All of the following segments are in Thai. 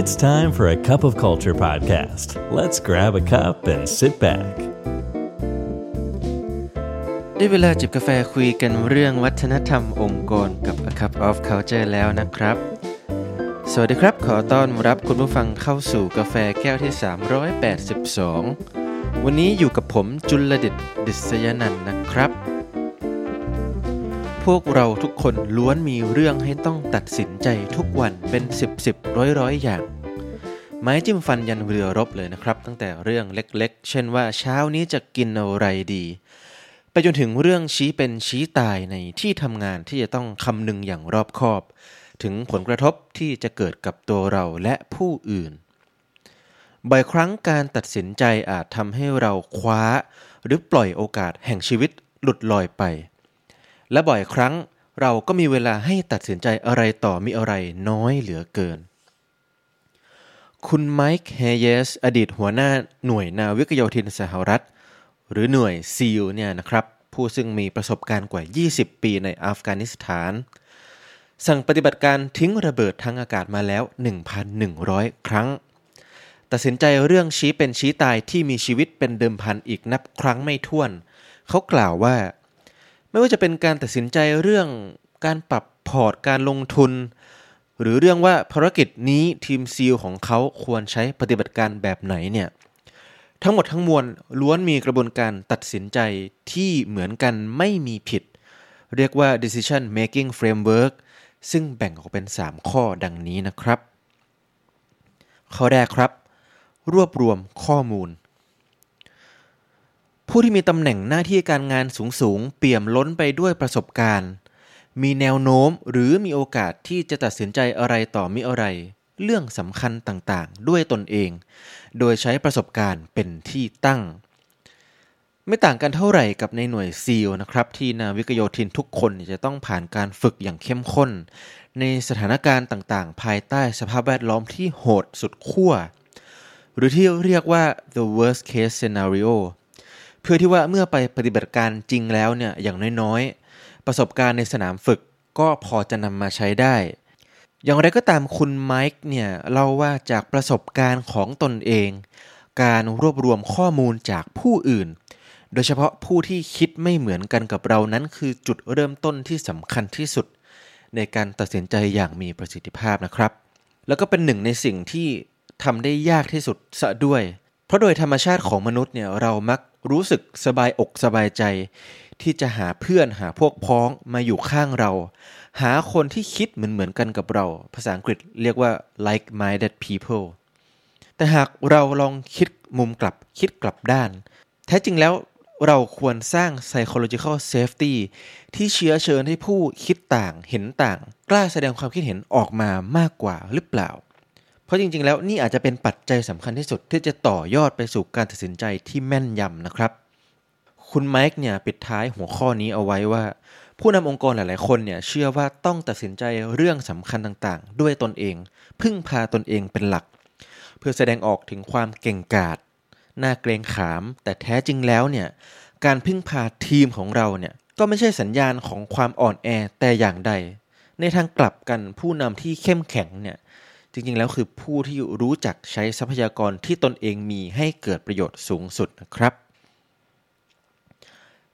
It's time for a cup of culture podcast. Let's grab a cup and sit back. ได้เวลาจิบกาแฟคุยกันเรื่องวัฒนธรรมองค์กรกับ A Cup of Culture แล้วนะครับ สวัสดีครับ ขอต้อนรับคุณผู้ฟังเข้าสู่กาแฟแก้วที่ 382 วันนี้อยู่กับผมจุลเดิตดิษยนันท์นะครับ พวกเราทุกคนล้วนมีเรื่องให้ต้องตัดสินใจทุกวันเป็น10 10ร้อยร้อยอย่าง ไม้จิ้มฟันยันเรือรบเลยนะครับ ตั้งแต่เรื่องเล็กๆ เช่นว่าเช้านี้จะกินอะไรดี ไปจนถึงเรื่องชี้เป็นชี้ตายในที่ทำงานที่จะต้องคำนึงอย่างรอบคอบ ถึงผลกระทบที่จะเกิดกับตัวเราและผู้อื่น บ่อยครั้งการตัดสินใจอาจทำให้เราคว้า หรือปล่อยโอกาสแห่งชีวิตหลุดลอยไป และบ่อยครั้งเราก็มีเวลาให้ตัดสินใจอะไรต่อมีอะไรน้อยเหลือเกิน คุณไมค์เฮเยสอดีตหัวหน้าหน่วยนาวิกโยธินสหรัฐ หรือหน่วยซีลเนี่ยนะครับ ผู้ซึ่งมีประสบการณ์กว่า 20 ปีในอัฟกานิสถาน สั่งปฏิบัติการทิ้งระเบิดทางอากาศมาแล้ว 1,100 ครั้ง ตัดสินใจเรื่องชี้เป็นชี้ตายที่มีชีวิตเป็นเดิมพันอีกนับครั้งไม่ถ้วน เขากล่าวว่า ไม่ว่าจะเป็นการตัดสินใจเรื่องการปรับพอร์ตการลงทุน หรือเรื่องว่าภารกิจนี้ทีมซีลของเขาควรใช้ปฏิบัติการแบบไหนเนี่ยทั้งหมดทั้งมวลล้วนมีกระบวนการตัดสินใจที่เหมือนกันไม่มีผิด เรียกว่า decision making framework ซึ่งแบ่งออกเป็น 3 ข้อดังนี้นะครับ ข้อแรกครับ รวบรวมข้อมูล ผู้ที่มีตำแหน่งหน้าที่การงานสูงๆ เปี่ยมล้นไปด้วยประสบการณ์ มีแนวโน้มหรือมีโอกาสที่จะตัดสินใจอะไรต่อมิอะไร เรื่องสำคัญต่างๆ ด้วยตนเอง โดยใช้ประสบการณ์เป็นที่ตั้ง ไม่ต่างกันเท่าไหร่กับในหน่วยซีลนะครับที่นาวิกโยธินทุกคนจะต้องผ่านการฝึกอย่างเข้มข้น ในสถานการณ์ต่างๆ ภายใต้สภาพแวดล้อมที่โหดสุดขั้วหรือที่เรียกว่า the worst case scenario พื่อที่ว่าเมื่อไปปฏิบัติการจริงแล้วเนี่ยอย่างน้อยๆ ประสบการณ์ในสนามฝึกก็พอจะนำมาใช้ได้ อย่างไรก็ตามคุณไมค์เนี่ยเล่าว่าจากประสบการณ์ของตนเอง การรวบรวมข้อมูลจากผู้อื่น โดยเฉพาะผู้ที่คิดไม่เหมือนกันกับเรานั้น คือจุดเริ่มต้นที่สำคัญที่สุด ในการตัดสินใจอย่างมีประสิทธิภาพนะครับ แล้วก็เป็นหนึ่งในสิ่งที่ทำได้ยากที่สุดซะด้วย เพราะโดยธรรมชาติของมนุษย์เนี่ยเรามักรู้สึกสบายอกสบายใจ ที่จะหาเพื่อนหาพวกพ้องมาอยู่ข้างเรา หาคนที่คิดเหมือนเหมือนกันกับเรา ภาษาอังกฤษเรียกว่า like-minded people แต่หากเราลองคิดมุมกลับคิดกลับด้าน แท้จริงแล้วเราควรสร้าง psychological safety ที่เชื้อเชิญให้ผู้คิดต่างเห็นต่าง กล้าแสดงความคิดเห็นออกมามากกว่าหรือเปล่า เพราะจริงๆ แล้วนี่อาจจะเป็นปัจจัยสำคัญที่สุดที่จะต่อยอดไปสู่การตัดสินใจที่แม่นยำนะครับ คุณไมค์เนี่ยปิดท้ายหัวข้อนี้เอาไว้ว่า ผู้นำองค์กรหลายๆ คนเนี่ยเชื่อว่าต้องตัดสินใจเรื่องสำคัญต่างๆ ด้วยตนเอง พึ่งพาตนเองเป็นหลัก เพื่อแสดงออกถึงความเก่งกาจน่าเกรงขาม แต่แท้จริงแล้วเนี่ยการพึ่งพาทีมของเราเนี่ยก็ไม่ใช่สัญญาณของความอ่อนแอแต่อย่างใด ในทางกลับกันผู้นำที่เข้มแข็งเนี่ย จริงๆ แล้วคือผู้ที่รู้จักใช้ทรัพยากรที่ตนเองมีให้เกิดประโยชน์สูงสุดนะครับ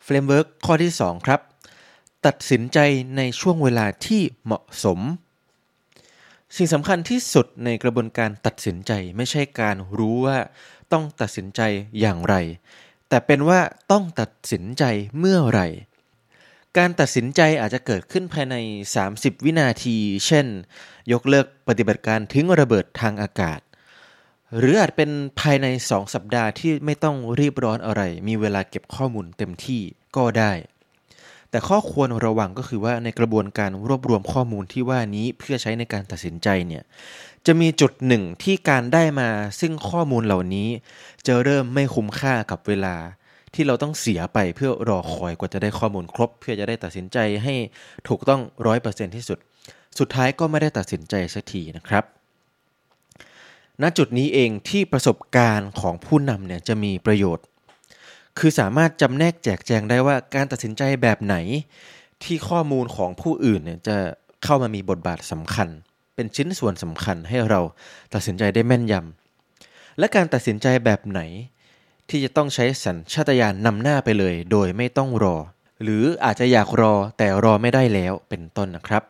framework ข้อที่ 2 ครับ ตัดสินใจในช่วงเวลาที่เหมาะสม สิ่งสำคัญที่สุดในกระบวนการตัดสินใจไม่ใช่การรู้ว่าต้องตัดสินใจอย่างไร แต่เป็นว่าต้องตัดสินใจเมื่อไหร่ การตัดสินใจอาจจะเกิดขึ้นภายใน 30 วินาที เช่น ยกเลิกปฏิบัติการทิ้งระเบิดทางอากาศ หรืออาจเป็นภายใน 2 สัปดาห์ที่ไม่ต้องรีบร้อนอะไร มีเวลาเก็บข้อมูลเต็มที่ก็ได้ แต่ข้อควรระวังก็คือว่าในกระบวนการรวบรวมข้อมูลที่ว่านี้เพื่อใช้ในการตัดสินใจเนี่ยจะมีจุดหนึ่งที่การได้มาซึ่งข้อมูลเหล่านี้ จะเริ่มไม่คุ้มค่ากับเวลา ที่เราต้องเสียไปเพื่อรอคอยกว่าจะได้ข้อมูลครบ เพื่อจะได้ตัดสินใจให้ถูกต้องร้อยเปอร์เซ็นที่สุด สุดท้ายก็ไม่ได้ตัดสินใจสักทีนะครับ ณจุดนี้เองที่ประสบการณ์ของผู้นำเนี่ยจะมีประโยชน์ คือสามารถจำแนกแจกแจงได้ว่าการตัดสินใจแบบไหน ที่ข้อมูลของผู้อื่นเนี่ยจะเข้ามามีบทบาทสำคัญ เป็นชิ้นส่วนสำคัญให้เราตัดสินใจได้แม่นยำและการตัดสินใจแบบไหน ที่จะต้องใช้สัญชาตญาณนำหน้าไปเลย โดยไม่ต้องรอ หรืออาจจะอยากรอแต่รอไม่ได้แล้วเป็นต้นนะครับ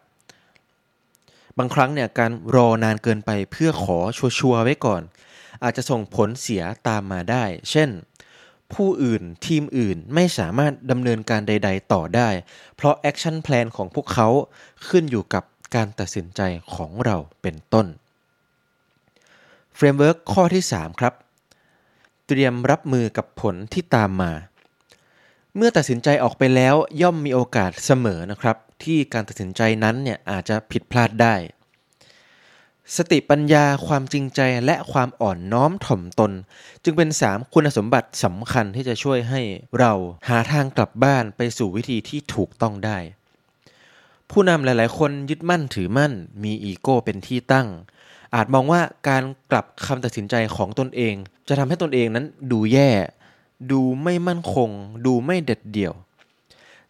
บางครั้งเนี่ยการรอนานเกินไปเพื่อขอชัวร์ไว้ก่อน อาจจะส่งผลเสียตามมาได้ เช่น ผู้อื่นทีมอื่นไม่สามารถดำเนินการใด ๆ ต่อได้ เพราะ action plan ของพวกเขาขึ้นอยู่กับการตัดสินใจของเราเป็นต้น framework ข้อที่ 3 ครับ เตรียมรับมือกับผลที่ตามมา เมื่อตัดสินใจออกไปแล้วย่อมมีโอกาสเสมอนะครับ ที่การตัดสินใจนั้นเนี่ยอาจจะผิดพลาดได้ สติปัญญาความจริงใจและความอ่อนน้อมถ่อมตน จึงเป็น 3 คุณสมบัติสำคัญที่จะช่วยให้เราหาทางกลับบ้านไปสู่วิธีที่ถูกต้องได้ผู้นำหลาย ๆ คนยึดมั่นถือมั่น มีอีโก้เป็นที่ตั้ง อาจมองว่าการกลับคำตัดสินใจของตนเอง จะทำให้ตนเองนั้นดูแย่ ดูไม่มั่นคง ดูไม่เด็ดเดี่ยว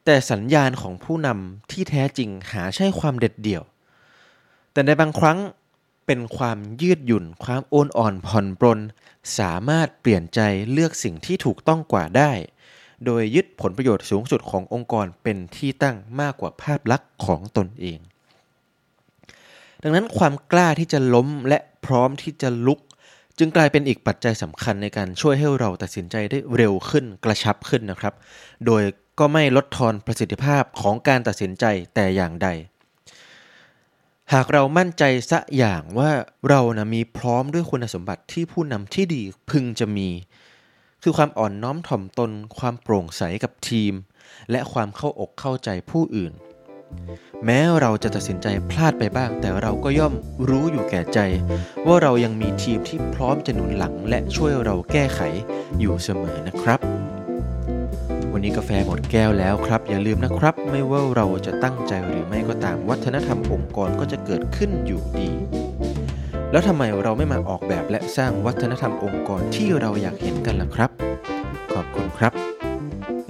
แต่สัญญาณของผู้นำที่แท้จริงหาใช่ความเด็ดเดี่ยว แต่ในบางครั้งเป็นความยืดหยุ่น ความโอนอ่อนผ่อนปรนสามารถเปลี่ยนใจเลือกสิ่งที่ถูกต้องกว่าได้ โดยยึดผลประโยชน์สูงสุดขององค์กรเป็นที่ตั้งมากกว่าภาพลักษณ์ของตนเอง ดังนั้นความกล้าที่จะล้มและพร้อมที่จะลุก จึงกลายเป็นอีกปัจจัยสำคัญในการช่วยให้เราตัดสินใจได้เร็วขึ้นกระชับขึ้นนะครับ โดยก็ไม่ลดทอนประสิทธิภาพของการตัดสินใจแต่อย่างใด หากเรามั่นใจสัอย่างว่าเรานะมีพร้อมด้วยคุณสมบัติที่ผู้นำที่ดีพึงจะมี คือความอ่อนน้อมถ่อมตน ความโปร่งใสกับทีม และความเข้าอกเข้าใจผู้อื่น แม้เราจะตัดสินใจพลาดไปบ้าง แต่เราก็ย่อมรู้อยู่แก่ใจ ว่าเรายังมีทีมที่พร้อมจะหนุนหลัง และช่วยเราแก้ไขอยู่เสมอนะครับ วันนี้กาแฟหมดแก้วแล้วครับ อย่าลืมนะครับ ไม่ว่าเราจะตั้งใจหรือไม่ก็ตามวัฒนธรรมองค์กรก็จะเกิดขึ้นอยู่ดี แล้วทำไมเราไม่มาออกแบบและสร้างวัฒนธรรมองค์กรที่เราอยากเห็นกันล่ะครับ ขอบคุณครับ